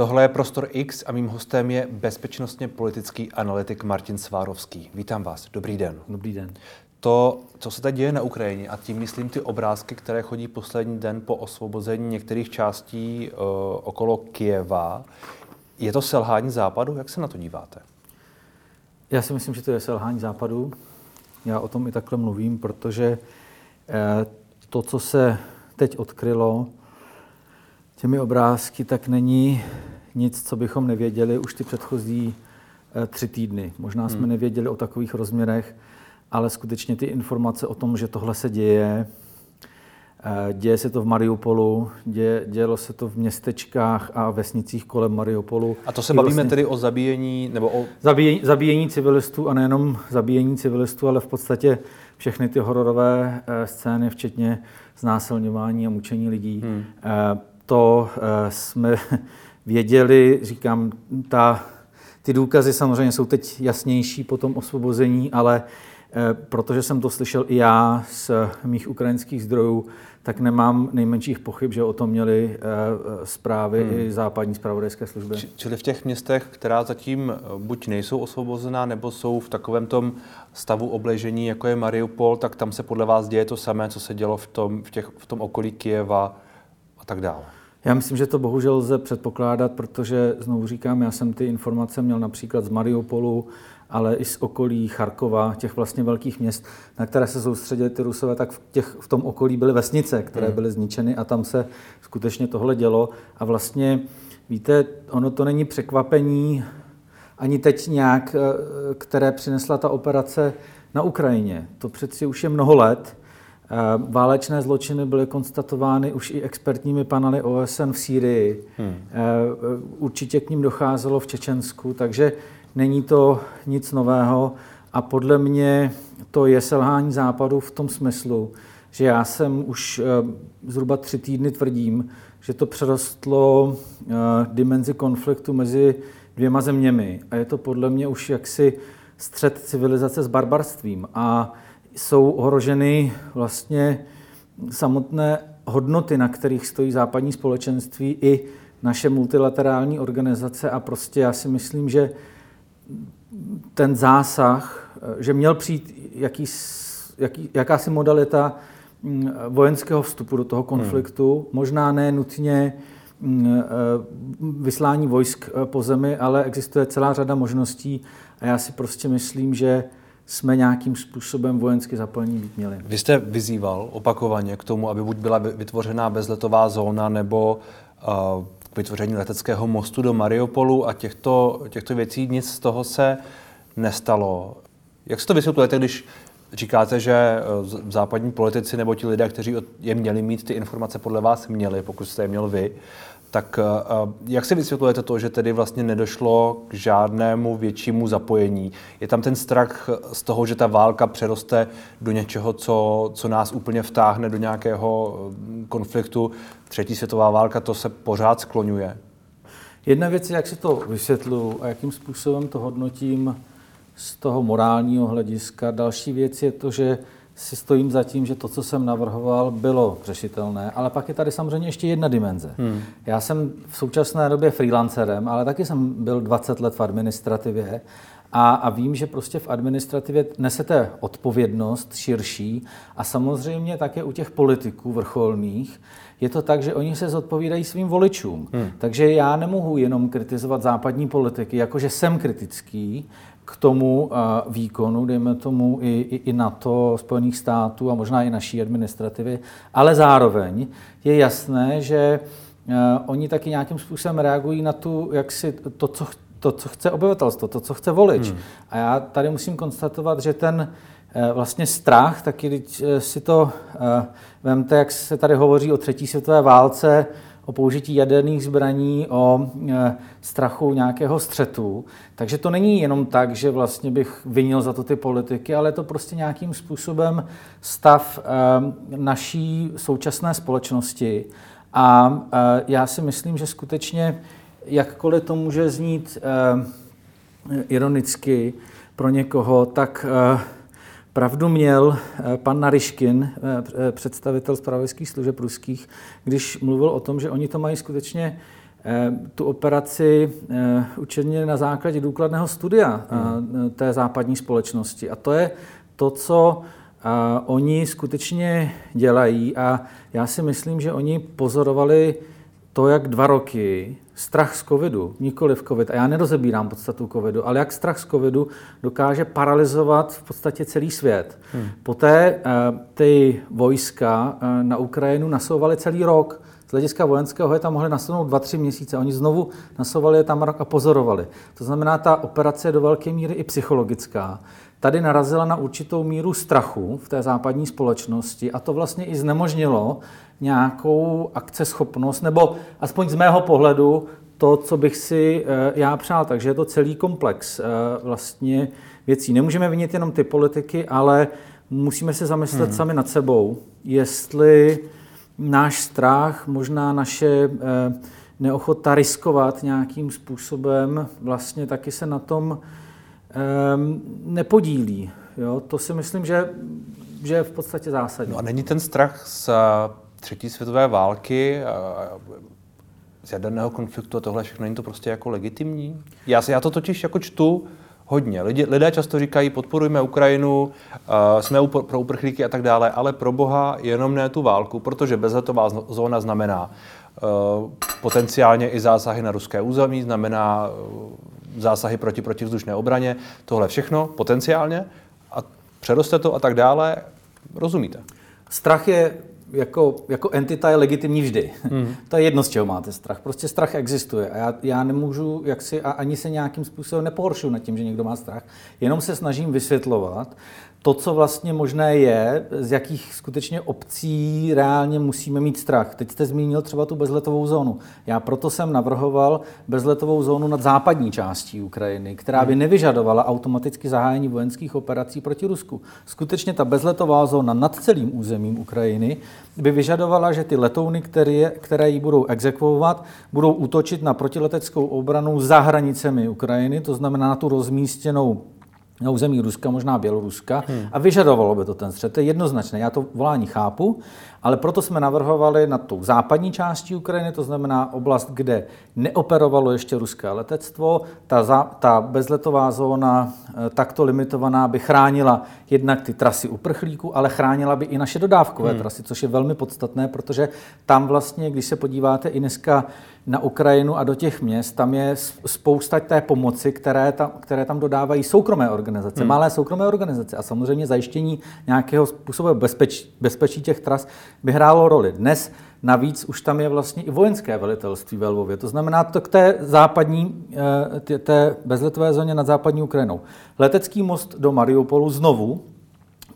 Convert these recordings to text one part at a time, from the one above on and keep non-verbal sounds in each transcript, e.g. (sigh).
Tohle je Prostor X a mým hostem je bezpečnostně politický analytik Martin Svárovský. Vítám vás. Dobrý den. Dobrý den. To, co se teď děje na Ukrajině, a tím myslím ty obrázky, které chodí poslední den po osvobození některých částí uh, okolo Kijeva, je to selhání západu? Jak se na to díváte? Já si myslím, že to je selhání západu. Já o tom i takhle mluvím, protože eh, to, co se teď odkrylo těmi obrázky, tak není nic, co bychom nevěděli už ty předchozí eh, tři týdny. Možná jsme hmm. nevěděli o takových rozměrech, ale skutečně ty informace o tom, že tohle se děje, eh, děje se to v Mariupolu, děje, dělo se to v městečkách a vesnicích kolem Mariupolu. A to se bavíme vlastně tedy o zabíjení nebo o... Zabíjení, zabíjení civilistů a nejenom zabíjení civilistů, ale v podstatě všechny ty hororové eh, scény, včetně znásilňování a mučení lidí. Hmm. To jsme (laughs) věděli, říkám, ta, ty důkazy samozřejmě jsou teď jasnější po tom osvobození, ale eh, protože jsem to slyšel i já z mých ukrajinských zdrojů, tak nemám nejmenších pochyb, že o tom měli eh, zprávy hmm. i západní zpravodajské služby. Čili v těch městech, která zatím eh, buď nejsou osvobozená, nebo jsou v takovém tom stavu obležení, jako je Mariupol, tak tam se podle vás děje to samé, co se dělo v tom, v těch, v tom okolí Kijeva a tak dále. Já myslím, že to bohužel lze předpokládat, protože znovu říkám, já jsem ty informace měl například z Mariupolu, ale i z okolí Charkova, těch vlastně velkých měst, na které se soustředili ty Rusové, tak v, těch, v tom okolí byly vesnice, které hmm. byly zničeny a tam se skutečně tohle dělo. A vlastně, víte, ono to není překvapení ani teď nějak, eh, které přinesla ta operace na Ukrajině. To přeci už je mnoho let válečné zločiny byly konstatovány už i expertními panely OSN v Sýrii. Hmm. Eh, určitě k ním docházelo v Čečensku, takže není to nic nového. A podle mě to je selhání západu v tom smyslu, že já jsem už eh, zhruba tři týdny tvrdím, že to přerostlo dimenzi konfliktu mezi dvěma zeměmi. A je to podle mě už jaksi střed civilizace s barbarstvím. A jsou ohroženy vlastně samotné hodnoty, na kterých stojí západní společenství i naše multilaterální organizace a prostě já si myslím, že ten zásah, že měl přijít jaký, jaký, jakási modalita mm, vojenského vstupu do toho konfliktu, hmm. možná ne nutně mm, e, vyslání vojsk e, po zemi, ale existuje celá řada možností a já si prostě myslím, že jsme nějakým způsobem vojensky zapojení být měli. Vy jste vyzýval opakovaně k tomu, aby buď byla vytvořená bezletová zóna nebo uh, vytvoření leteckého mostu do Mariupolu a těchto, těchto věcí nic z toho se nestalo. Jak si to vysvětlujete, když říkáte, že eh, západní politici nebo ti lidé, kteří je měli mít ty informace podle vás měli, pokud jste je měl vy, tak eh, jak si vysvětlujete to, že tedy vlastně nedošlo k žádnému většímu zapojení? Je tam ten strach z toho, že ta válka přeroste do něčeho, co, co nás úplně vtáhne do nějakého eh, konfliktu? Třetí světová válka, to se pořád skloňuje. Jedna věc je, jak si to vysvětluju a jakým způsobem to hodnotím z toho morálního hlediska. Další věc je to, že si stojím za tím, že to, co jsem navrhoval, bylo řešitelné, ale pak je tady samozřejmě ještě jedna dimenze. Hmm. Já jsem v současné době freelancerem, ale taky jsem byl 20 let v administrativě a, a vím, že prostě v administrativě nesete odpovědnost širší a samozřejmě také u těch politiků vrcholných je to tak, že oni se zodpovídají svým voličům. Hmm. Takže já nemohu jenom kritizovat západní politiky, jakože jsem kritický, k tomu výkonu, dejme tomu i, i, i NATO, Spojených států a možná i naší administrativy, ale zároveň je jasné, že oni taky nějakým způsobem reagují na tu, jak si to, co, to, co chce obyvatelstvo, to, co chce volič. Hmm. A já tady musím konstatovat, že ten e, vlastně strach, taky když si to vemte, jak se tady hovoří o třetí světové válce, o použití jaderných zbraní, o e, strachu nějakého střetu. Takže to není jenom tak, že vlastně bych vinil za to ty politiky, ale je to prostě nějakým způsobem stav e, naší současné společnosti. A e, já si myslím, že skutečně, jakkoliv to může znít ironicky pro někoho, tak Pravdu měl eh, pan Nariškin, eh, eh, představitel zpravodajských služeb ruských, když mluvil o tom, že oni to mají skutečně tu operaci učinili na základě důkladného studia hmm. té západní společnosti. A to je to, co oni skutečně dělají. A já si myslím, že oni pozorovali to, jak dva roky strach z covidu, nikoli v covid, a já nerozebírám podstatu covidu, ale jak strach z covidu dokáže paralizovat v podstatě celý svět. Hmm. Poté uh, ty vojska uh, na Ukrajinu nasouvaly celý rok. Z hlediska vojenského je tam mohli nasouvnout dva, tři měsíce. Oni znovu nasouvali je tam rok a pozorovali. To znamená, ta operace je do velké míry i psychologická. Tady narazila na určitou míru strachu v té západní společnosti a to vlastně i znemožnilo nějakou akceschopnost, nebo aspoň z mého pohledu to, co bych si eh, já přál. Takže je to celý komplex eh, vlastně věcí. Nemůžeme vinit jenom ty politiky, ale musíme se zamyslet hmm. sami nad sebou, jestli náš strach, možná naše eh, neochota riskovat nějakým způsobem vlastně taky se na tom nepodílí. Jo? To si myslím, že, že je v podstatě zásadní. No a není ten strach z třetí světové války, z jaderného konfliktu a tohle všechno, není to prostě jako legitimní? Já, já to totiž jako čtu hodně. Lidé, lidé často říkají, podporujme Ukrajinu, uh, jsme pro uprchlíky a tak dále, ale pro boha jenom ne tu válku, protože bezletová zóna znamená uh, potenciálně i zásahy na ruské území, znamená uh, zásahy proti protivzdušné obraně, tohle všechno potenciálně a přeroste to a tak dále. Rozumíte? Strach je jako, jako entita je legitimní vždy. Hmm. (laughs) to je jedno, z čeho máte strach. Prostě strach existuje a já, já nemůžu, jak si, a ani se nějakým způsobem nepohoršuju nad tím, že někdo má strach. Jenom se snažím vysvětlovat, to, co vlastně možné je, z jakých skutečně obcí reálně musíme mít strach. Teď jste zmínil třeba tu bezletovou zónu. Já proto jsem navrhoval bezletovou zónu nad západní částí Ukrajiny, která by hmm. nevyžadovala automaticky zahájení vojenských operací proti Rusku. Skutečně ta bezletová zóna nad celým územím Ukrajiny by vyžadovala, že ty letouny, které, které ji budou exekvovat, budou útočit na protileteckou obranu za hranicemi Ukrajiny, to znamená na tu rozmístěnou na území Ruska, možná Běloruska, hmm. a vyžadovalo by to ten střed. To je jednoznačné. Já to volání chápu, ale proto jsme navrhovali na tu západní části Ukrajiny, to znamená oblast, kde neoperovalo ještě ruské letectvo. Ta, za, ta bezletová zóna e, takto limitovaná by chránila jednak ty trasy uprchlíků, ale chránila by i naše dodávkové hmm. trasy, což je velmi podstatné, protože tam vlastně, když se podíváte i dneska na Ukrajinu a do těch měst, tam je spousta té pomoci, které tam, které tam dodávají soukromé organizace, hmm. malé soukromé organizace a samozřejmě zajištění nějakého způsobu bezpečí, bezpečí těch tras by hrálo roli. Dnes navíc už tam je vlastně i vojenské velitelství ve Lvově. To znamená to k té západní, eh, té bezletové zóně nad západní Ukrajinou. Letecký most do Mariupolu znovu,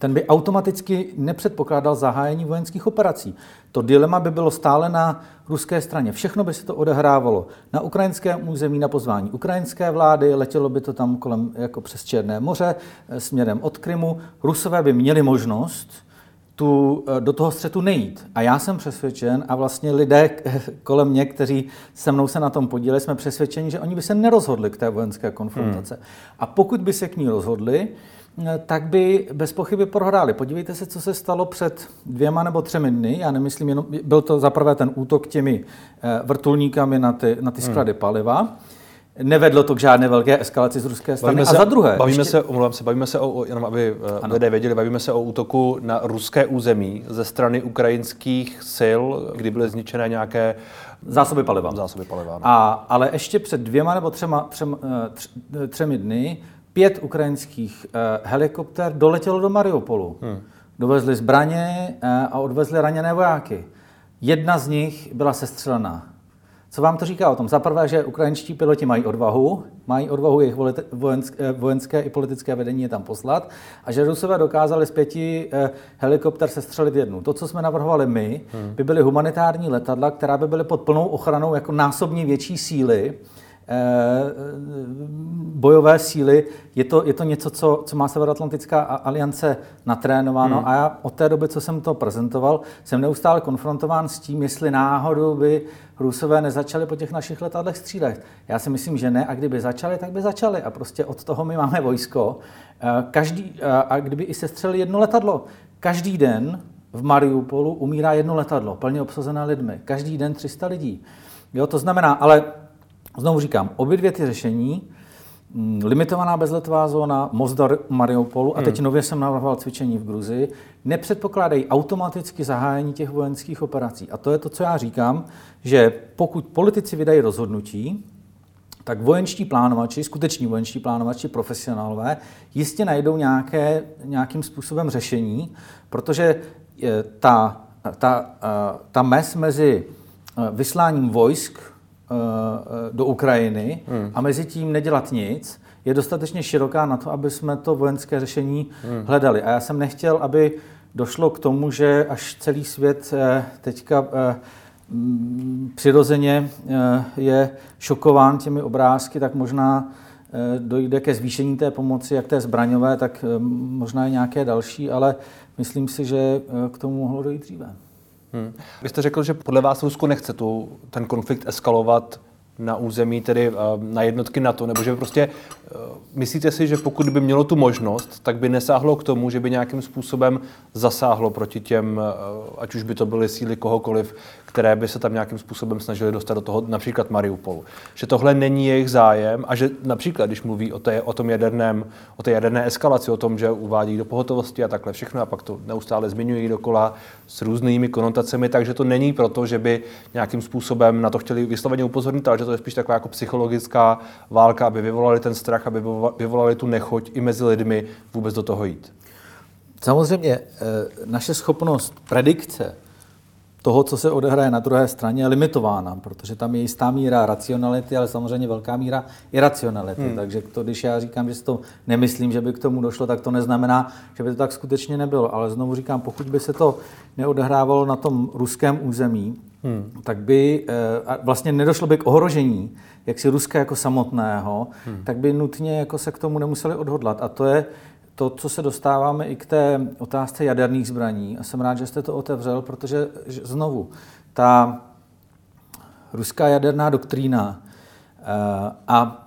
ten by automaticky nepředpokládal zahájení vojenských operací. To dilema by bylo stále na ruské straně. Všechno by se to odehrávalo na ukrajinském území na pozvání ukrajinské vlády, letělo by to tam kolem jako přes Černé moře eh, směrem od Krymu. Rusové by měli možnost tu, eh, do toho střetu nejít. A já jsem přesvědčen, a vlastně lidé (laughs) kolem mě, kteří se mnou se na tom podíleli, jsme přesvědčeni, že oni by se nerozhodli k té vojenské konfrontace. Hmm. A pokud by se k ní rozhodli, tak by bez pochyby prohráli. Podívejte se, co se stalo před dvěma nebo třemi dny. Já nemyslím, jenom, byl to zaprvé ten útok těmi eh, vrtulníkami na ty, na ty sklady hmm. paliva. Nevedlo to k žádné velké eskalaci z ruské strany. Bavíme a za druhé. Bavíme ještě... se, omlouvám se, bavíme se o, jenom aby eh, ano. lidé věděli, bavíme se o útoku na ruské území ze strany ukrajinských sil, kdy byly zničené nějaké zásoby paliva. Zásoby paliva no. a, ale ještě před dvěma nebo třema, třem, eh, tř, třemi dny pět ukrajinských uh, helikopter doletělo do Mariupolu. Hmm. Dovezli zbraně uh, a odvezli raněné vojáky. Jedna z nich byla sestřelená. Co vám to říká o tom? Za prvé, že ukrajinští piloti mají odvahu, mají odvahu jejich vojenské, vojenské i politické vedení je tam poslat a že Rusové dokázali z pěti eh, helikopter sestřelit jednu. To, co jsme navrhovali my, hmm. by byly humanitární letadla, která by byly pod plnou ochranou jako násobně větší síly, Eh, bojové síly. Je to, je to něco, co, co má Severoatlantická aliance natrénováno hmm. a já od té doby, co jsem to prezentoval, jsem neustále konfrontován s tím, jestli náhodou by Rusové nezačali po těch našich letadlech střílet. Já si myslím, že ne a kdyby začali, tak by začali a prostě od toho my máme vojsko. Eh, každý, eh, a kdyby i se střeli jedno letadlo, každý den v Mariupolu umírá jedno letadlo, plně obsazené lidmi. Každý den 300 lidí. Jo, to znamená, ale znovu říkám, obě dvě ty řešení, mm, limitovaná bezletová zóna, most do Mariupolu a teď hmm. nově jsem navrhoval cvičení v Gruzii, nepředpokládají automaticky zahájení těch vojenských operací. A to je to, co já říkám, že pokud politici vydají rozhodnutí, tak vojenští plánovači, skuteční vojenští plánovači, profesionálové, jistě najdou nějaké, nějakým způsobem řešení, protože eh, ta, ta, eh, ta mez mezi eh, vysláním vojsk do Ukrajiny hmm. a mezi tím nedělat nic, je dostatečně široká na to, aby jsme to vojenské řešení hmm. hledali. A já jsem nechtěl, aby došlo k tomu, že až celý svět teďka Mm, přirozeně eh, je šokován těmi obrázky, tak možná eh, dojde ke zvýšení té pomoci, jak té zbraňové, tak eh, možná i nějaké další, ale myslím si, že k tomu mohlo dojít dříve. Hmm. Vy jste řekl, že podle vás Rusko nechce tu, ten konflikt eskalovat na území, tedy na jednotky NATO, nebo že prostě myslíte si, že pokud by mělo tu možnost, tak by nesáhlo k tomu, že by nějakým způsobem zasáhlo proti těm, ať už by to byly síly kohokoliv, které by se tam nějakým způsobem snažili dostat do toho například Mariupolu. Že tohle není jejich zájem a že například, když mluví o, té, o tom jaderném, o té jaderné eskalaci, o tom, že uvádí do pohotovosti a takhle všechno a pak to neustále zmiňují dokola s různými konotacemi, takže to není proto, že by nějakým způsobem na to chtěli vysloveně upozornit, ale že to je spíš taková jako psychologická válka, aby vyvolali ten strach, aby vyvolali tu nechoť i mezi lidmi vůbec do toho jít. Samozřejmě eh, naše schopnost predikce toho, co se odehraje na druhé straně, je limitována, protože tam je jistá míra racionality, ale samozřejmě velká míra iracionality. Hmm. Takže to, když já říkám, že si to nemyslím, že by k tomu došlo, tak to neznamená, že by to tak skutečně nebylo. Ale znovu říkám, pokud by se to neodehrávalo na tom ruském území, hmm. tak by eh, vlastně nedošlo by k ohrožení jak si Ruska jako samotného, hmm. tak by nutně jako se k tomu nemuseli odhodlat. A to je to, co se dostáváme i k té otázce jaderných zbraní. A jsem rád, že jste to otevřel, protože znovu, ta ruská jaderná doktrína eh, a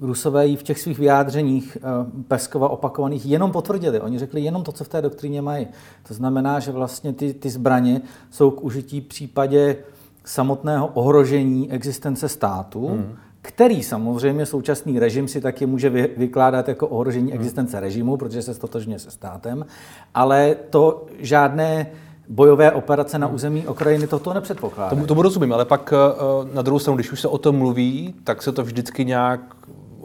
Rusové ji v těch svých vyjádřeních eh, Peskova opakovaných jenom potvrdili. Oni řekli jenom to, co v té doktríně mají. To znamená, že vlastně ty, ty zbraně jsou k užití v případě samotného ohrožení existence státu, hmm který samozřejmě současný režim si taky může vykládat jako ohrožení hmm. existence režimu, protože se stotožňuje se státem, ale to žádné bojové operace na území Ukrajiny toto nepředpokládá. Tomu, tomu rozumím, ale pak eh, na druhou stranu, když už se o tom mluví, tak se to vždycky nějak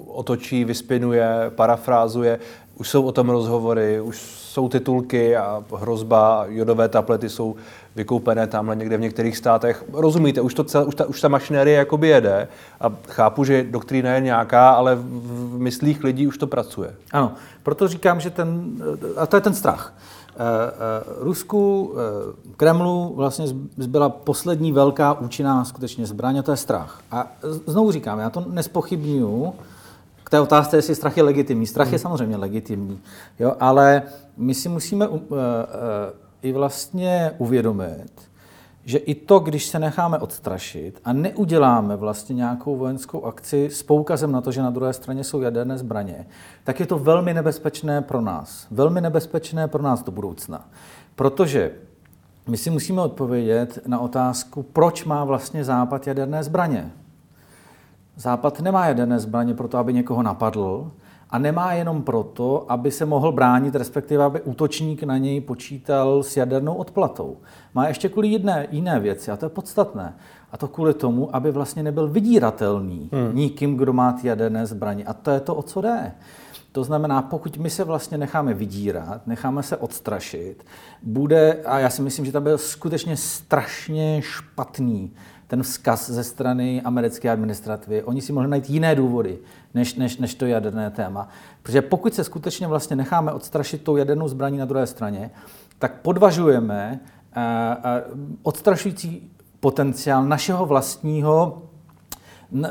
otočí, vyspinuje, parafrázuje. Už jsou o tom rozhovory, už jsou titulky a hrozba, jodové tablety jsou vykoupené tamhle někde v některých státech. Rozumíte, už, to celé, už, ta, už ta mašinérie jakoby jede a chápu, že doktrína je nějaká, ale v myslích lidí už to pracuje. Ano, proto říkám, že ten, a to je ten strach. Eh, eh, Rusku, eh, Kremlu vlastně zbyla poslední velká účinná skutečně zbraň a to je strach. A znovu říkám, já to nespochybnuju, té otázce, jestli strach je legitimní. Strach je hmm. samozřejmě legitimní, jo, ale my si musíme uh, uh, i vlastně uvědomit, že i to, když se necháme odstrašit a neuděláme vlastně nějakou vojenskou akci s poukazem na to, že na druhé straně jsou jaderné zbraně, tak je to velmi nebezpečné pro nás. Velmi nebezpečné pro nás do budoucna. Protože my si musíme odpovědět na otázku, proč má vlastně Západ jaderné zbraně. Západ nemá jaderné zbraně proto, aby někoho napadl, a nemá jenom proto, aby se mohl bránit, respektive aby útočník na něj počítal s jadernou odplatou. Má ještě kvůli jiné, jiné věci a to je podstatné. A to kvůli tomu, aby vlastně nebyl vydíratelný hmm. nikým, kdo má ty jaderné zbraně. A to je to, o co jde. To znamená, pokud my se vlastně necháme vydírat, necháme se odstrašit, bude, a já si myslím, že to byl skutečně strašně špatný ten vzkaz ze strany americké administrativy. Oni si mohli najít jiné důvody, než, než, než to jaderné téma. Protože pokud se skutečně vlastně necháme odstrašit tou jadernou zbraní na druhé straně, tak podvažujeme uh, uh, odstrašující potenciál našeho vlastního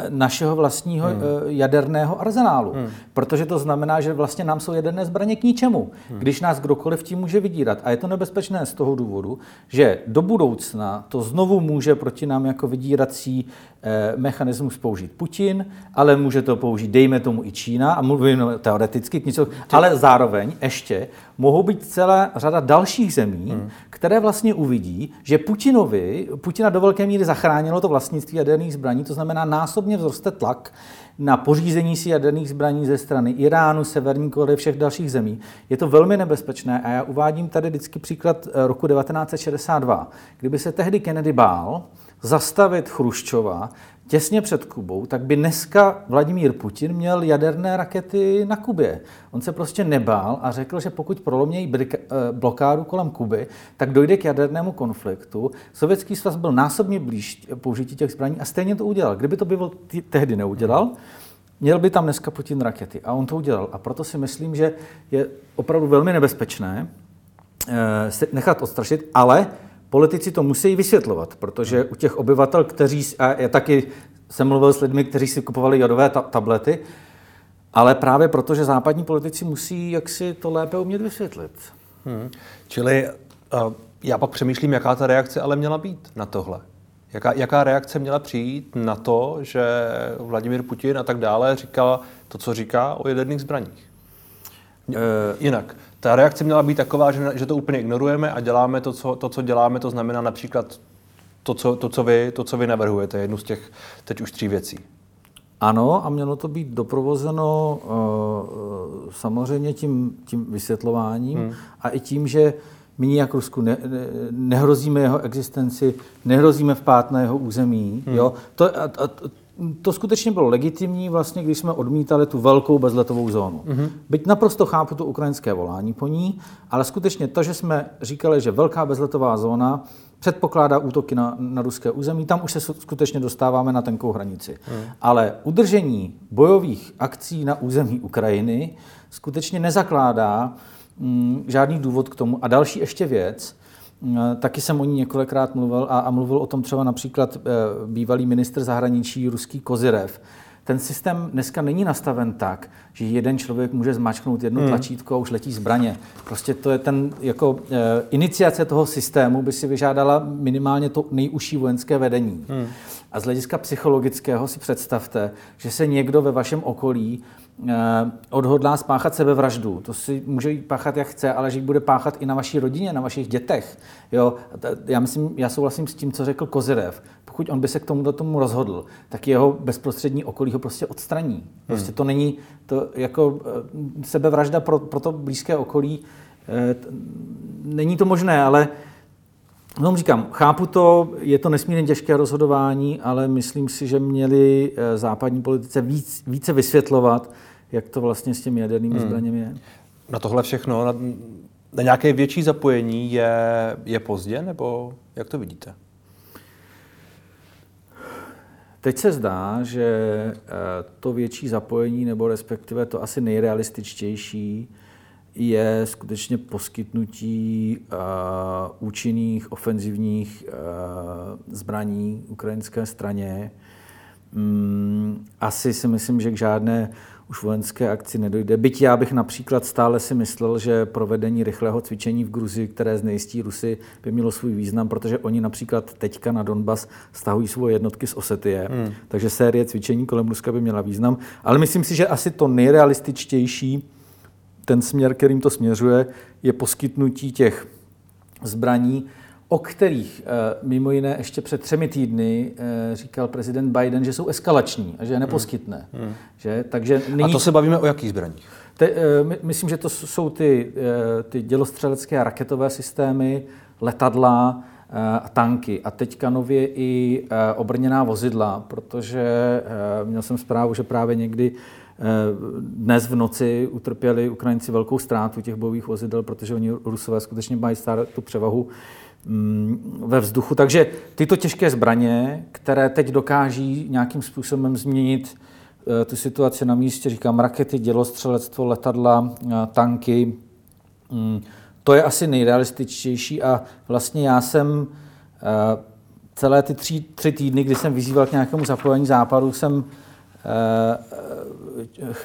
našeho vlastního hmm. Eh, jaderného arzenálu. Hmm. Protože to znamená, že vlastně nám jsou jaderné zbraně k ničemu, hmm. když nás kdokoliv tím může vydírat. A je to nebezpečné z toho důvodu, že do budoucna to znovu může proti nám jako vydírací eh, mechanismus použít Putin, ale může to použít, dejme tomu, i Čína, a mluvím teoreticky, k něco, ale zároveň ještě mohou být celá řada dalších zemí, hmm. které vlastně uvidí, že Putinovi, Putina do velké míry zachránilo to vlastnictví jaderných zbraní, to znamená násobně vzroste tlak na pořízení si jaderných zbraní ze strany Iránu, Severní Koreje, všech dalších zemí. Je to velmi nebezpečné a já uvádím tady vždycky příklad eh, roku 1962. Kdyby se tehdy Kennedy bál zastavit Chruščova, těsně před Kubou, tak by dneska Vladimír Putin měl jaderné rakety na Kubě. On se prostě nebál a řekl, že pokud prolomějí eh, blokádu kolem Kuby, tak dojde k jadernému konfliktu. Sovětský svaz byl násobně blíž použití těch zbraní a stejně to udělal. Kdyby to byl tehdy neudělal, měl by tam dneska Putin rakety. A on to udělal. A proto si myslím, že je opravdu velmi nebezpečné eh, se nechat odstrašit, ale politici to musí vysvětlovat, protože u těch obyvatel, kteří, a já taky jsem mluvil s lidmi, kteří si kupovali jodové ta- tablety, ale právě proto, že západní politici musí jaksi to lépe umět vysvětlit. Hmm. Čili uh, já pak přemýšlím, jaká ta reakce ale měla být na tohle. Jaká, jaká reakce měla přijít na to, že Vladimír Putin a tak dále říkal to, co říká o jaderných zbraních? Uh, jinak, ta reakce měla být taková, že, že to úplně ignorujeme a děláme to co, to, co děláme, to znamená například to co, to, co vy, to, co vy navrhujete, jednu z těch teď už tří věcí. Ano, a mělo to být doprovozeno uh, samozřejmě tím, tím vysvětlováním hmm. a i tím, že my nijak Rusku ne, ne, nehrozíme jeho existenci, nehrozíme vpát na jeho území. Hmm. Jo? To, a, a, to skutečně bylo legitimní, vlastně, když jsme odmítali tu velkou bezletovou zónu. Mm-hmm. Byť naprosto chápu to ukrajinské volání po ní, ale skutečně to, že jsme říkali, že velká bezletová zóna předpokládá útoky na, na ruské území, tam už se skutečně dostáváme na tenkou hranici. Mm. Ale udržení bojových akcí na území Ukrajiny skutečně nezakládá mm, žádný důvod k tomu. A další ještě věc, taky jsem o ní několikrát mluvil a, a mluvil o tom třeba například eh, bývalý ministr zahraničí ruský Kozirev. Ten systém dneska není nastaven tak, že jeden člověk může zmačknout jedno hmm. tlačítko a už letí zbraně. Prostě to je ten, jako e, iniciace toho systému by si vyžádala minimálně to nejužší vojenské vedení. Hmm. A z hlediska psychologického si představte, že se někdo ve vašem okolí Eh, odhodlá spáchat sebevraždu. To si může jít páchat, jak chce, ale že bude páchat i na vaší rodině, na vašich dětech. Jo? Já myslím, já souhlasím s tím, co řekl Kozirev. Pokud on by se k tomu do tomu rozhodl, tak jeho bezprostřední okolí ho prostě odstraní. Prostě hmm. to není to jako eh, sebevražda pro, pro to blízké okolí. Eh, není to možné, ale No, říkám, chápu to, je to nesmírně těžké rozhodování, ale myslím si, že měli západní politice víc, více vysvětlovat, jak to vlastně s těmi jadernými hmm. zbraněmi je. Na tohle všechno, na, na nějaké větší zapojení je, je pozdě, nebo jak to vidíte? Teď se zdá, že eh, to větší zapojení, nebo respektive to asi nejrealističtější, je skutečně poskytnutí uh, účinných ofenzivních uh, zbraní ukrajinské straně. Um, asi si myslím, že k žádné už vojenské akci nedojde. Byť já bych například stále si myslel, že provedení rychlého cvičení v Gruzii, které znejistí Rusy, by mělo svůj význam, protože oni například teďka na Donbas stahují svoje jednotky z Osetie, hmm. takže série cvičení kolem Ruska by měla význam. Ale myslím si, že asi to nejrealističtější, ten směr, kterým to směřuje, je poskytnutí těch zbraní, o kterých eh, mimo jiné ještě před třemi týdny eh, říkal prezident Biden, že jsou eskalační a že je hmm. neposkytne. Hmm. Hmm. Že, takže nyní... A to se bavíme o jakých zbraních? Te, eh, my, myslím, že to jsou ty, ty dělostřelecké a raketové systémy, letadla, tanky. A teďka nově i obrněná vozidla, protože měl jsem zprávu, že právě někdy dnes v noci utrpěli Ukrajinci velkou ztrátu těch bojových vozidel, protože oni Rusové skutečně mají tu převahu Mm, ve vzduchu. Takže tyto těžké zbraně, které teď dokáží nějakým způsobem změnit tu situaci na místě, říkám rakety, dělostřelectvo, letadla, tanky, mm, to je asi nejrealističtější a vlastně já jsem eh, celé ty tři, tři týdny, kdy jsem vyzýval k nějakému zapojení západu, jsem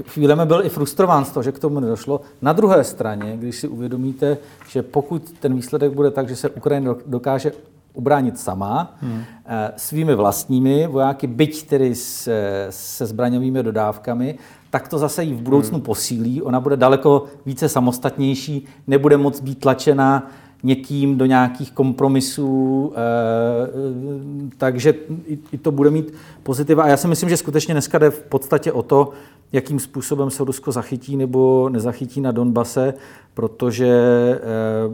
chvílemi byl i frustrován z toho, že k tomu nedošlo. Na druhé straně, když si uvědomíte, že pokud ten výsledek bude tak, že se Ukrajina dokáže ubránit sama hmm. svými vlastními vojáky, byť tedy se, se zbraňovými dodávkami, tak to zase ji v budoucnu hmm. posílí. Ona bude daleko více samostatnější, nebude moc být tlačena někým do nějakých kompromisů, eh, eh, takže i to bude mít pozitiva. A já si myslím, že skutečně dneska jde v podstatě o to, jakým způsobem se Rusko zachytí nebo nezachytí na Donbase, protože eh,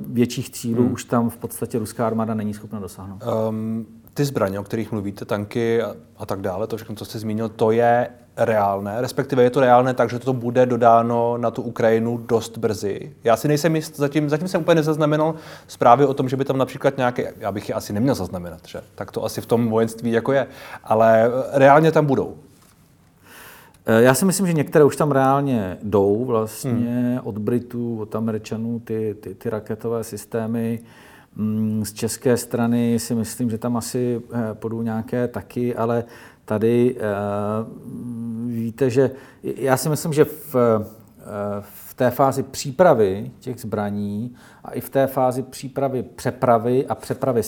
větších cílů hmm. už tam v podstatě ruská armáda není schopna dosáhnout. Um, ty zbraně, o kterých mluvíte, tanky a, a tak dále, to všechno, co jste zmínil, to je reálné, respektive je to reálné tak, že to bude dodáno na tu Ukrajinu dost brzy. Já si nejsem jist, zatím, zatím jsem úplně nezaznamenal zprávy o tom, že by tam například nějaké, já bych je asi neměl zaznamenat, že? tak to asi v tom vojenství jako je, ale reálně tam budou. Eh, já si myslím, že některé už tam reálně jdou vlastně hmm. od Britů, od Američanů, ty, ty, ty raketové systémy. Mm, z české strany si myslím, že tam asi eh, půjdou nějaké taky, ale tady eh, víte, že já si myslím, že v, v té fázi přípravy těch zbraní a i v té fázi přípravy přepravy a přepravy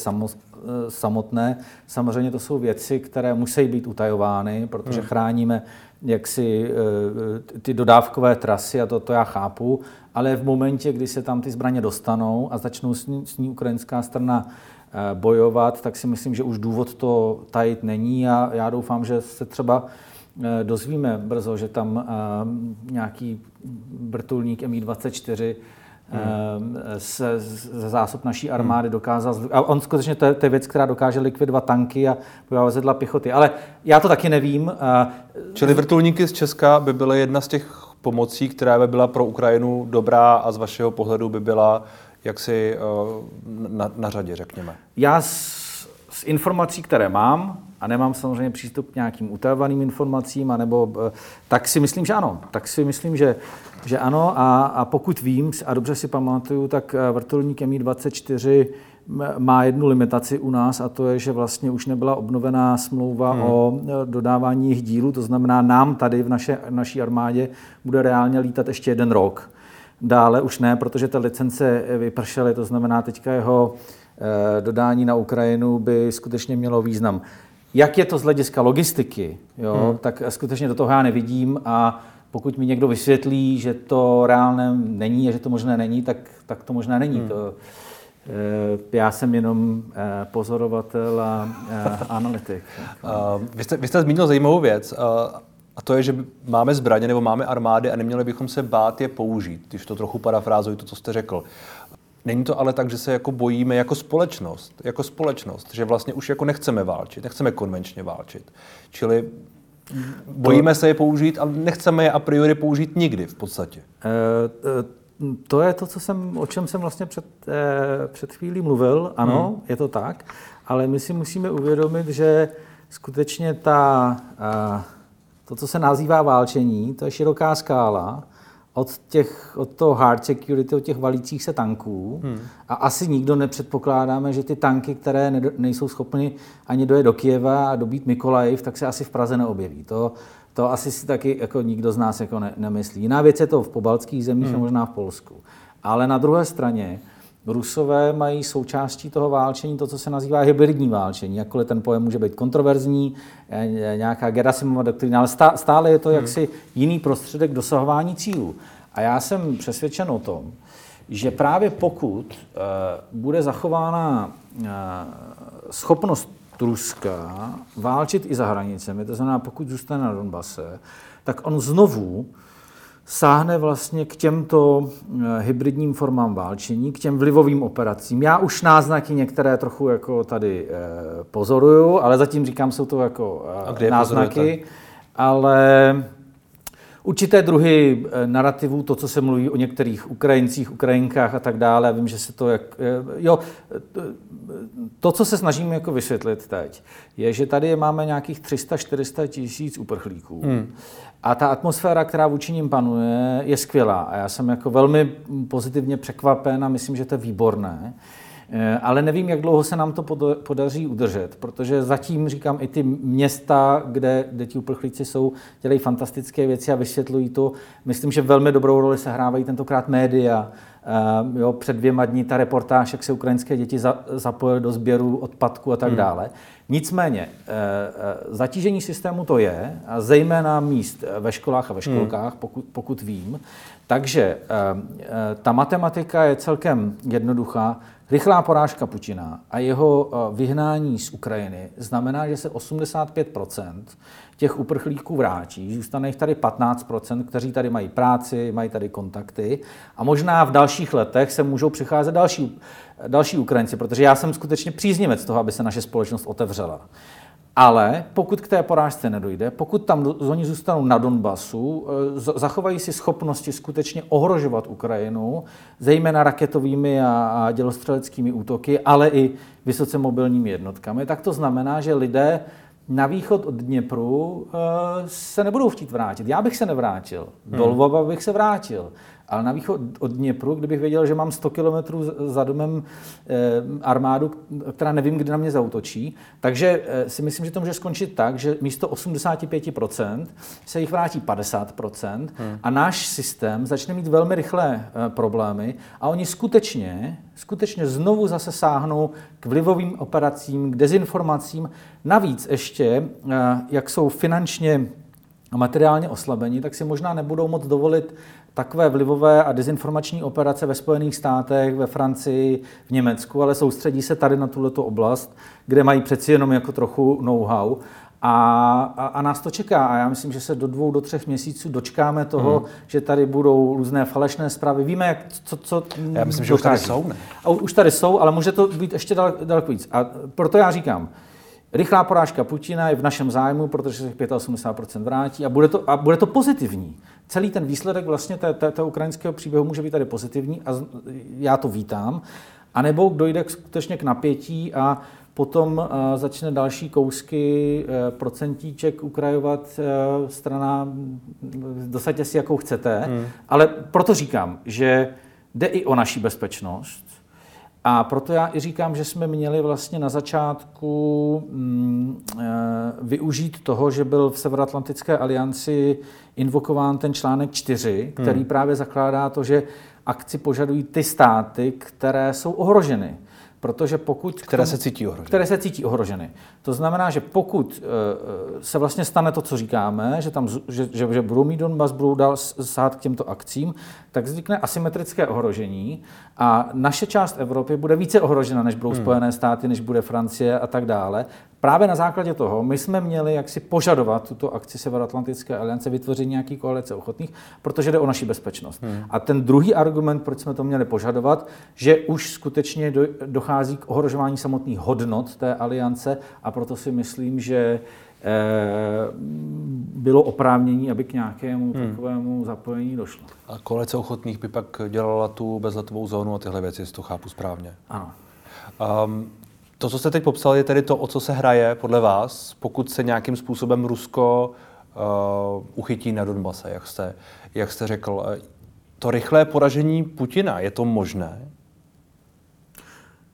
samotné, samozřejmě to jsou věci, které musí být utajovány, protože hmm. chráníme jaksi eh, ty dodávkové trasy, a to, to já chápu, ale v momentě, kdy se tam ty zbraně dostanou a začnou s ní, s ní ukrajinská strana eh, bojovat, tak si myslím, že už důvod to tajit není a já doufám, že se třeba eh, dozvíme brzo, že tam nějaký vrtulník Mi-24 Hmm. ze, ze zásob naší armády dokázal. A on skutečně to je, to je věc, která dokáže likvidovat tanky a vozidla pěchoty. Ale já to taky nevím. Čili vrtulníky z Česka by byly jedna z těch pomocí, která by byla pro Ukrajinu dobrá a z vašeho pohledu by byla jaksi eh, na, na řadě, řekněme. Já z, z informací, které mám, a nemám samozřejmě přístup k nějakým utajovaným informacím, anebo, eh, tak si myslím, že ano. Tak si myslím, že, že ano. A, a pokud vím, a dobře si pamatuju, tak eh, vrtulník Mi-24 má jednu limitaci u nás a to je, že vlastně už nebyla obnovená smlouva hmm. o eh, dodávání jejich dílů, to znamená nám tady v naše, naší armádě bude reálně lítat ještě jeden rok. Dále už ne, protože ta licence vypršely, to znamená teďka jeho dodání na Ukrajinu by skutečně mělo význam. Jak je to z hlediska logistiky, jo, hmm. tak skutečně do toho já nevidím a pokud mi někdo vysvětlí, že to reálné není a že to možné není, tak, tak to možná není. Hmm. To, eh, já jsem jenom eh, pozorovatel a eh, (laughs) analytik. Vy, jste, vy jste zmínil zajímavou věc. A to je, že máme zbraně nebo máme armády a neměli bychom se bát je použít, když to trochu parafrázuji, to, co jste řekl. Není to ale tak, že se jako bojíme jako společnost, jako společnost, že vlastně už jako nechceme válčit, nechceme konvenčně válčit. Čili bojíme to... se je použít, ale nechceme je a priori použít nikdy v podstatě. Uh, uh, to je to, co jsem, o čem jsem vlastně před, uh, před chvílí mluvil. Ano, hmm. je to tak, ale my si musíme uvědomit, že skutečně ta, to, co se nazývá válčení, to je široká skála od, těch, od toho hard security, od těch valících se tanků. Hmm. A asi nikdo nepředpokládáme, že ty tanky, které ne, nejsou schopny ani dojet do Kieva a dobít Mikolajiv, tak se asi v Praze neobjeví. To, to asi si taky jako nikdo z nás jako ne, nemyslí. Jiná věc je to v pobaltských zemích hmm. a možná v Polsku. Ale na druhé straně Rusové mají součástí toho válčení to, co se nazývá hybridní válčení. Jakkoliv ten pojem může být kontroverzní, nějaká Gerasimova doktrina, ale stále je to hmm. jaksi jiný prostředek dosahování cílů. A já jsem přesvědčen o tom, že právě pokud uh, bude zachována uh, schopnost Ruska válčit i za hranicemi, to znamená, pokud zůstane na Donbase, tak on znovu sáhne vlastně k těmto eh, hybridním formám válčení, k těm vlivovým operacím. Já už náznaky některé trochu jako tady eh, pozoruju, ale zatím říkám, jsou to jako eh, náznaky, ale určité druhy narrativů, to, co se mluví o některých Ukrajincích, Ukrajinkách a tak dále, vím, že se to jak... Jo, to, co se snažím jako vysvětlit teď, je, že tady máme nějakých 300-400 tisíc uprchlíků. Hmm. A ta atmosféra, která vůči ním panuje, je skvělá. A já jsem jako velmi pozitivně překvapen a myslím, že to je výborné. Eh, ale nevím, jak dlouho se nám to podaří udržet, protože zatím, říkám, i ty města, kde, kde ti uprchlíci jsou, dělají fantastické věci a vysvětlují to. Myslím, že velmi dobrou roli se hrávají tentokrát média, Uh, jo, před dvěma dní ta reportáž, jak se ukrajinské děti za, zapojily do sběru odpadku a tak hmm. dále. Nicméně, uh, zatížení systému to je, a zejména míst ve školách a ve hmm. školkách, hmm. pokud, pokud vím. Takže ta matematika je celkem jednoduchá. Rychlá porážka Putina a jeho vyhnání z Ukrajiny znamená, že se 85% těch uprchlíků vrátí. Zůstane jich tady 15%, kteří tady mají práci, mají tady kontakty a možná v dalších letech se můžou přicházet další, další Ukrajinci, protože já jsem skutečně příznivec toho, aby se naše společnost otevřela. Ale pokud k té porážce nedojde, pokud tam oni zůstanou na Donbasu, eh, zachovají si schopnosti skutečně ohrožovat Ukrajinu, zejména raketovými a dělostřeleckými útoky, ale i vysoce mobilními jednotkami, tak to znamená, že lidé na východ od Dněpru eh, se nebudou chtít vrátit. Já bych se nevrátil. Hmm. Do Lvova bych se vrátil. Ale na východ od Dněpru, kdybych věděl, že mám 100 kilometrů za domem eh, armádu, která nevím, kdy na mě zautočí, takže eh, si myslím, že to může skončit tak, že místo 85% se jich vrátí 50% hmm. a náš systém začne mít velmi rychlé problémy a oni skutečně, skutečně znovu zase sáhnou k vlivovým operacím, k dezinformacím. Navíc ještě, jak jsou finančně materiálně oslabení, tak si možná nebudou moc dovolit takové vlivové a dezinformační operace ve Spojených státech, ve Francii, v Německu, ale soustředí se tady na tuto oblast, kde mají přeci jenom jako trochu know-how. A, a, a nás to čeká. A já myslím, že se do dvou, do třech měsíců dočkáme toho, hmm. že tady budou různé falešné zprávy. Víme, jak, co, co Já myslím, dokáží. že už tady jsou, ne? A už tady jsou, ale může to být ještě daleko víc. A proto já říkám, Rychlá porážka Putina je v našem zájmu, protože se 85% vrátí a bude to, a bude to pozitivní. Celý ten výsledek vlastně té, té, té ukrajinského příběhu může být tady pozitivní a já to vítám. A nebo dojde skutečně k napětí a potom uh, začne další kousky uh, procentíček ukrajovat uh, strana, dosaďte si, jakou chcete. Hmm. Ale proto říkám, že jde i o naši bezpečnost, a proto já i říkám, že jsme měli vlastně na začátku mm, e, využít toho, že byl v Severoatlantické alianci invokován ten článek 4, který hmm. právě zakládá to, že akci požadují ty státy, které jsou ohroženy. Protože pokud... Které tomu, se cítí ohroženy. Které se cítí ohroženy. To znamená, že pokud uh, se vlastně stane to, co říkáme, že, tam, že, že, že budou mít Donbass, budou dál sát k těmto akcím, tak vznikne asymetrické ohrožení a naše část Evropy bude více ohrožena, než budou hmm. Spojené státy, než bude Francie a tak dále. Právě na základě toho my jsme měli jaksi požadovat tuto akci Severoatlantické aliance, vytvoření nějaký koalice ochotných, protože jde o naši bezpečnost. Hmm. A ten druhý argument, proč jsme to měli požadovat, že už skutečně dochází k ohrožování samotných hodnot té aliance a proto si myslím, že eh, bylo oprávnění, aby k nějakému hmm. takovému zapojení došlo. A koalice ochotných by pak dělala tu bezletovou zónu a tyhle věci, jestli to chápu správně. Ano. Um, to, co jste teď popsal, je tedy to, o co se hraje podle vás, pokud se nějakým způsobem Rusko uh, uchytí na Donbase, jak jste, jak jste řekl. To rychlé poražení Putina, je to možné?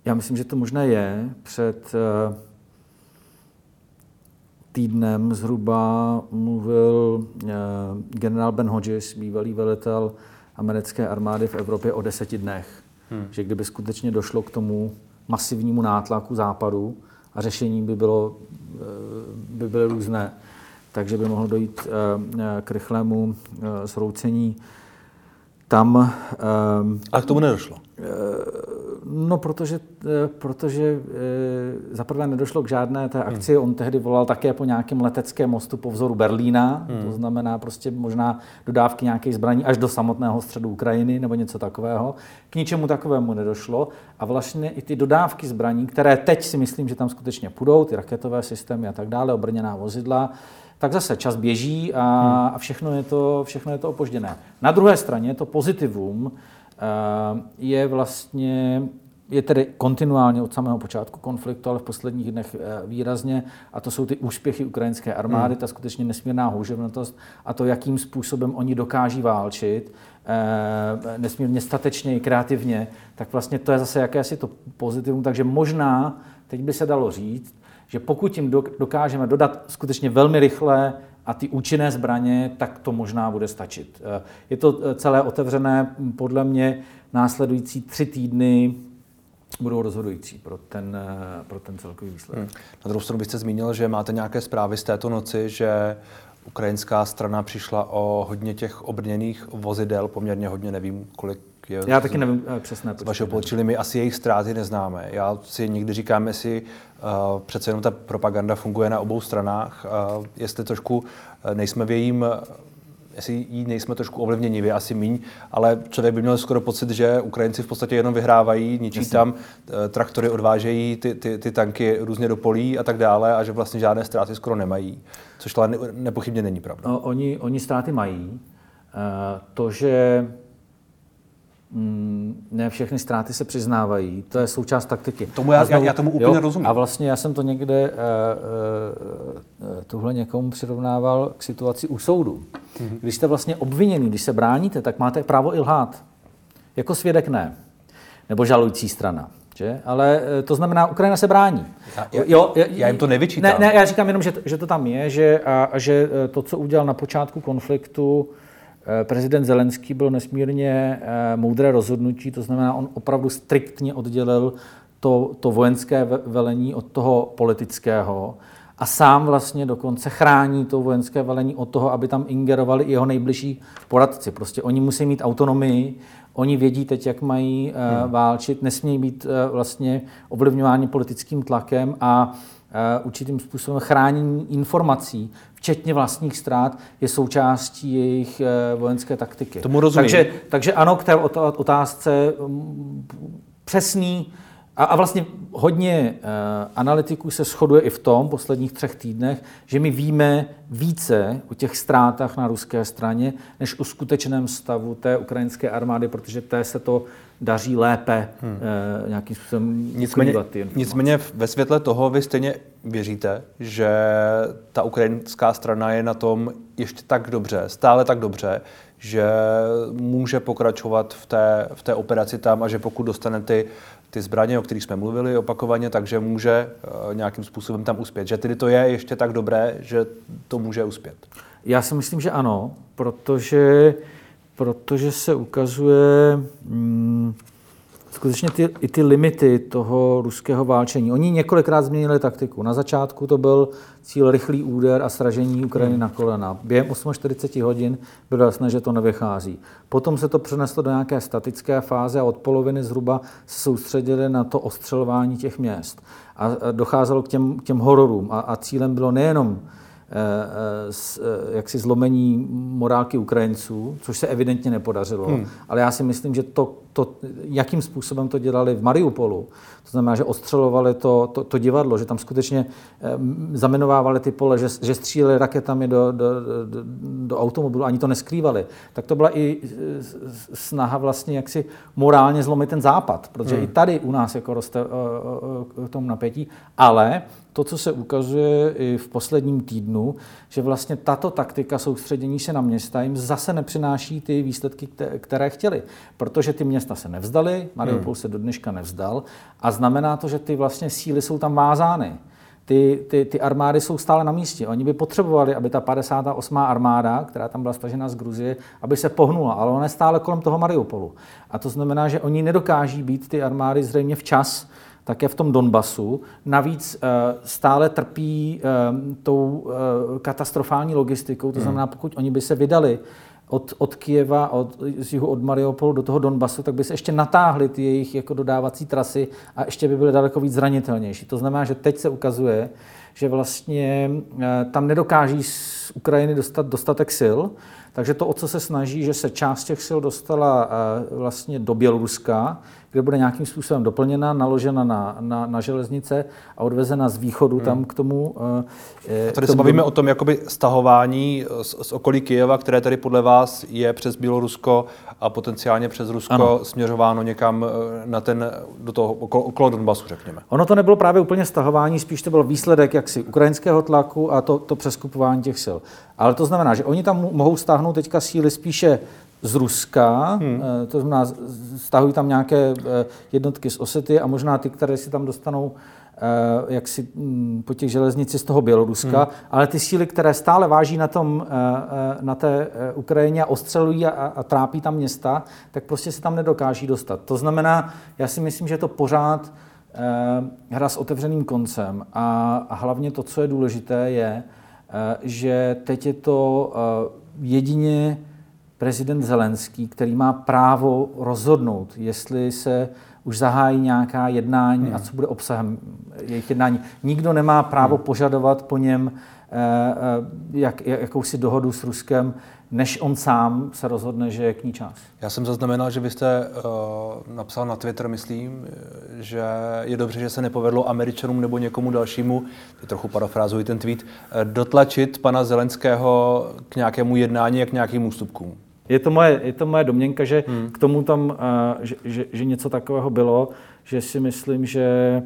Já myslím, že to možné je. Před uh, týdnem zhruba mluvil uh, generál Ben Hodges, bývalý velitel americké armády v Evropě, o deseti dnech. Hmm. Že kdyby skutečně došlo k tomu masivnímu nátlaku západu a řešení by bylo eh, by byly různé. Takže by mohlo dojít eh, k rychlému zhroucení eh, tam... A k tomu nedošlo? No, protože, eh, protože eh, zaprvé nedošlo k žádné té akci. Hmm. On tehdy volal také po nějakém leteckém mostu po vzoru Berlína, hmm. to znamená prostě možná dodávky nějakých zbraní až do samotného středu Ukrajiny nebo něco takového. K ničemu takovému nedošlo a vlastně i ty dodávky zbraní, které teď si myslím, že tam skutečně půjdou, ty raketové systémy a tak dále, obrněná vozidla, tak zase čas běží a, hmm. a všechno, je to, všechno je to opožděné. Na druhé straně to pozitivum eh, je vlastně je tedy kontinuálně od samého počátku konfliktu, ale v posledních dnech eh, výrazně, a to jsou ty úspěchy ukrajinské armády, hmm. ta skutečně nesmírná houževnatost a to, jakým způsobem oni dokáží válčit, eh, nesmírně statečně i kreativně, tak vlastně to je zase jakési to pozitivum. Takže možná, teď by se dalo říct, že pokud jim dokážeme dodat skutečně velmi rychle a ty účinné zbraně, tak to možná bude stačit. Eh, je to celé otevřené, podle mě následující tři týdny budou rozhodující pro ten, eh, pro ten celkový výsledek. Hmm. Na druhou stranu byste zmínil, že máte nějaké zprávy z této noci, že ukrajinská strana přišla o hodně těch obrněných vozidel, poměrně hodně, nevím, kolik je. Já taky nevím eh, přesné počty. Vašeho počili my asi jejich ztráty neznáme. Já si někdy říkám, jestli uh, přece jenom ta propaganda funguje na obou stranách, uh, jestli trošku uh, nejsme v jejím jestli jí nejsme trošku ovlivněni, vy asi míň, ale člověk by měl skoro pocit, že Ukrajinci v podstatě jenom vyhrávají, ničí Jasně. tam, eh, traktory odvážejí ty, ty, ty tanky různě do polí a tak dále a že vlastně žádné ztráty skoro nemají, což ale nepochybně není pravda. No, oni, oni ztráty mají. Eh, to, že Mm, ne všechny ztráty se přiznávají. To je součást taktiky. Tomu já, znovu, já tomu úplně jo, rozumím. A vlastně já jsem to někde uh, uh, tuhle někomu přirovnával k situaci u soudu. Mm-hmm. Když jste vlastně obviněný, když se bráníte, tak máte právo i lhát. Jako svědek ne. Nebo žalující strana. Že? Ale to znamená, Ukrajina se brání. Já, já, jo, já jim to nevyčítám. Ne, ne, já říkám jenom, že, že to tam je, že, a, že to, co udělal na počátku konfliktu, Eh, prezident Zelenský byl nesmírně eh, moudré rozhodnutí, to znamená, on opravdu striktně oddělil to, to vojenské velení od toho politického a sám vlastně dokonce chrání to vojenské velení od toho, aby tam ingerovali i jeho nejbližší poradci. Prostě oni musí mít autonomii, oni vědí teď, jak mají eh, hmm. válčit, nesmějí být vlastně ovlivňováni politickým tlakem a určitým způsobem chránění informací včetně vlastních ztrát, je součástí jejich eh, vojenské taktiky. Tomu rozumím. Takže, takže ano, k té otázce mm, přesný a, a vlastně hodně uh, analytiků se shoduje i v tom posledních třech týdnech, že my víme více o těch ztrátách na ruské straně, než o skutečném stavu té ukrajinské armády, protože té se to daří lépe hmm. uh, nějakým způsobem nicméně, nicméně ve světle toho vy stejně věříte, že ta ukrajinská strana je na tom ještě tak dobře, stále tak dobře, že může pokračovat v té, v té operaci tam a že pokud dostane ty ty zbraně, o kterých jsme mluvili opakovaně, takže může uh, nějakým způsobem tam uspět. Že tedy to je ještě tak dobré, že to může uspět. Já si myslím, že ano, protože, protože se ukazuje, mm, skutečně ty, i ty limity toho ruského válčení. Oni několikrát změnili taktiku. Na začátku to byl cíl rychlý úder a sražení Ukrajiny na kolena. Během 48 hodin bylo jasné, že to nevychází. Potom se to přeneslo do nějaké statické fáze a od poloviny zhruba se soustředili na to ostřelování těch měst. A docházelo k těm, těm hororům. A, a cílem bylo nejenom jaksi zlomení morálky Ukrajinců, což se evidentně nepodařilo. Hmm. Ale já si myslím, že to, to, jakým způsobem to dělali v Mariupolu, to znamená, že ostřelovali to, to, to divadlo, že tam skutečně eh, zaminovávali ty pole, že, že stříleli raketami do, do, do, do automobilu, ani to neskrývali, tak to byla i snaha vlastně jaksi morálně zlomit ten západ, protože hmm. i tady u nás jako roste k tomu napětí, ale to, co se ukazuje i v posledním týdnu, že vlastně tato taktika soustředění se na města jim zase nepřináší ty výsledky, které chtěli. Protože ty města se nevzdaly, Mariupol hmm. se do dneška nevzdal a znamená to, že ty vlastně síly jsou tam vázány. Ty, ty, ty armády jsou stále na místě. Oni by potřebovali, aby ta 58. armáda, která tam byla stažena z Gruzie, aby se pohnula, ale ona je stále kolem toho Mariupolu. A to znamená, že oni nedokáží být ty armády zřejmě včas také v tom Donbasu. Navíc eh, stále trpí eh, tou eh, katastrofální logistikou, to hmm. znamená, pokud oni by se vydali od, od Kijeva, od, z jihu od Mariupolu do toho Donbasu, tak by se ještě natáhly ty jejich jako dodávací trasy a ještě by byly daleko víc zranitelnější. To znamená, že teď se ukazuje, že vlastně tam nedokáží z Ukrajiny dostat dostatek sil, takže to, o co se snaží, že se část těch sil dostala vlastně do Běloruska, kde bude nějakým způsobem doplněna, naložena na, na, na železnice a odvezena z východu hmm. tam k tomu. Eh, a tady tomu... se bavíme o tom jakoby stahování z, z okolí Kyjeva, které tady podle vás je přes Bělorusko a potenciálně přes Rusko ano. směřováno někam eh, na ten, do toho okolo, okolo Donbasu, řekněme. Ono to nebylo právě úplně stahování, spíš to byl výsledek jaksi ukrajinského tlaku a to, to přeskupování těch sil. Ale to znamená, že oni tam mohou stáhnout teďka síly spíše z Ruska, hmm. Eh, to znamená, stahují tam nějaké eh, jednotky z Osety a možná ty, které si tam dostanou Eh, jak si mm, po těch železnici z toho Běloruska, hmm. ale ty síly, které stále váží na, tom, na té Ukrajině a ostřelují a, a trápí tam města, tak prostě se tam nedokáží dostat. To znamená, já si myslím, že je to pořád hra s otevřeným koncem a, a hlavně to, co je důležité, je, že teď je to jedině prezident Zelenský, který má právo rozhodnout, jestli se už zahájí nějaká jednání hmm. a co bude obsahem jejich jednání. Nikdo nemá právo hmm. požadovat po něm eh, eh, jak, jakousi dohodu s Ruskem, než on sám se rozhodne, že je k ní čas. Já jsem zaznamenal, že vy jste uh, napsal na Twitter, myslím, že je dobře, že se nepovedlo Američanům nebo někomu dalšímu, trochu parafrázuji ten tweet, dotlačit pana Zelenského k nějakému jednání a k nějakým ústupkům. Je to moje, je to moje domněnka, že hmm. k tomu tam, uh, že, že, že něco takového bylo, že si myslím, že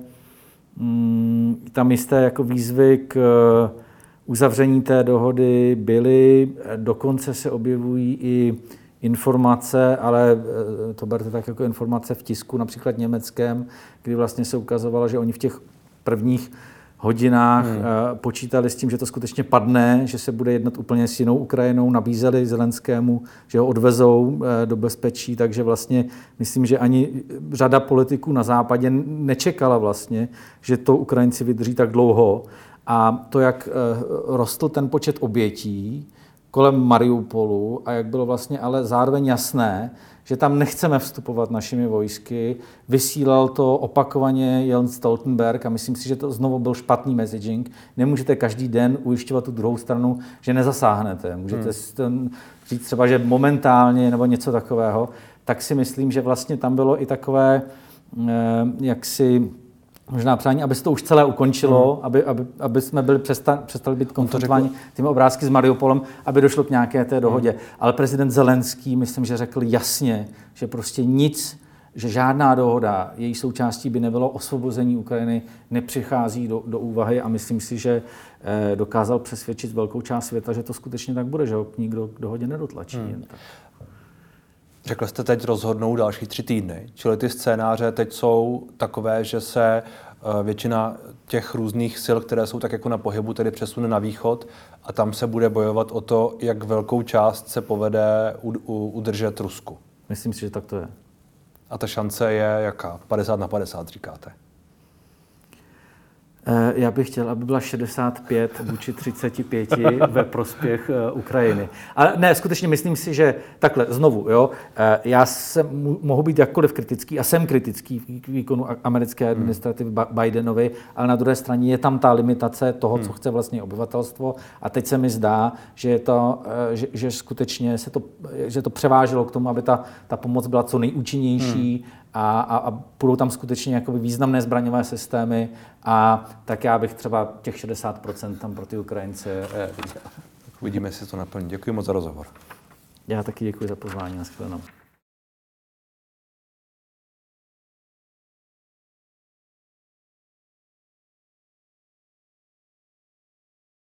um, tam jisté jako výzvy k uh, uzavření té dohody byly, dokonce se objevují i informace, ale uh, to berte tak jako informace v tisku, například německém, kdy vlastně se ukazovalo, že oni v těch prvních hodinách hmm. Eh, počítali s tím, že to skutečně padne, že se bude jednat úplně s jinou Ukrajinou, nabízeli Zelenskému, že ho odvezou eh, do bezpečí, takže vlastně myslím, že ani řada politiků na západě nečekala vlastně, že to Ukrajinci vydrží tak dlouho. A to, jak eh, rostl ten počet obětí kolem Mariupolu a jak bylo vlastně ale zároveň jasné, že tam nechceme vstupovat našimi vojsky. Vysílal to opakovaně Jens Stoltenberg a myslím si, že to znovu byl špatný messaging. Nemůžete každý den ujišťovat tu druhou stranu, že nezasáhnete. Můžete hmm. říct třeba, že momentálně nebo něco takového. Tak si myslím, že vlastně tam bylo i takové eh, jaksi možná přání, aby se to už celé ukončilo, mm. aby, aby, aby jsme byli přestali, přestali být konfrontováni těmi obrázky s Mariupolem, aby došlo k nějaké té dohodě. Mm. Ale prezident Zelenský, myslím, že řekl jasně, že prostě nic, že žádná dohoda, její součástí by nebylo osvobození Ukrajiny, nepřichází do, do úvahy a myslím si, že eh, dokázal přesvědčit velkou část světa, že to skutečně tak bude, že ho nikdo k dohodě nedotlačí. Mm. Jen tak. Řekl jste teď rozhodnou další tři týdny, čili ty scénáře teď jsou takové, že se eh, většina těch různých sil, které jsou tak jako na pohybu, tedy přesune na východ a tam se bude bojovat o to, jak velkou část se povede udržet Rusku. Myslím si, že tak to je. A ta šance je jaká? 50 na 50 říkáte? Eh, já bych chtěl, aby byla 65 vůči 35 ve prospěch eh, Ukrajiny. Ale ne, skutečně myslím si, že takhle, znovu, jo, eh, já jsem, mohu být jakkoliv kritický a jsem kritický k výkonu americké hmm. administrativy Bidenovi, ale na druhé straně je tam ta limitace toho, co hmm. chce vlastně obyvatelstvo a teď se mi zdá, že, je to, že, že skutečně se to, že to převáželo k tomu, aby ta, ta pomoc byla co nejúčinnější, hmm a, a, a budou tam skutečně jakoby významné zbraňové systémy a tak já bych třeba těch 60% tam pro ty Ukrajince eh, Uvidíme, jestli to naplní. Děkuji moc za rozhovor. Já taky děkuji za pozvání. Naschledanou.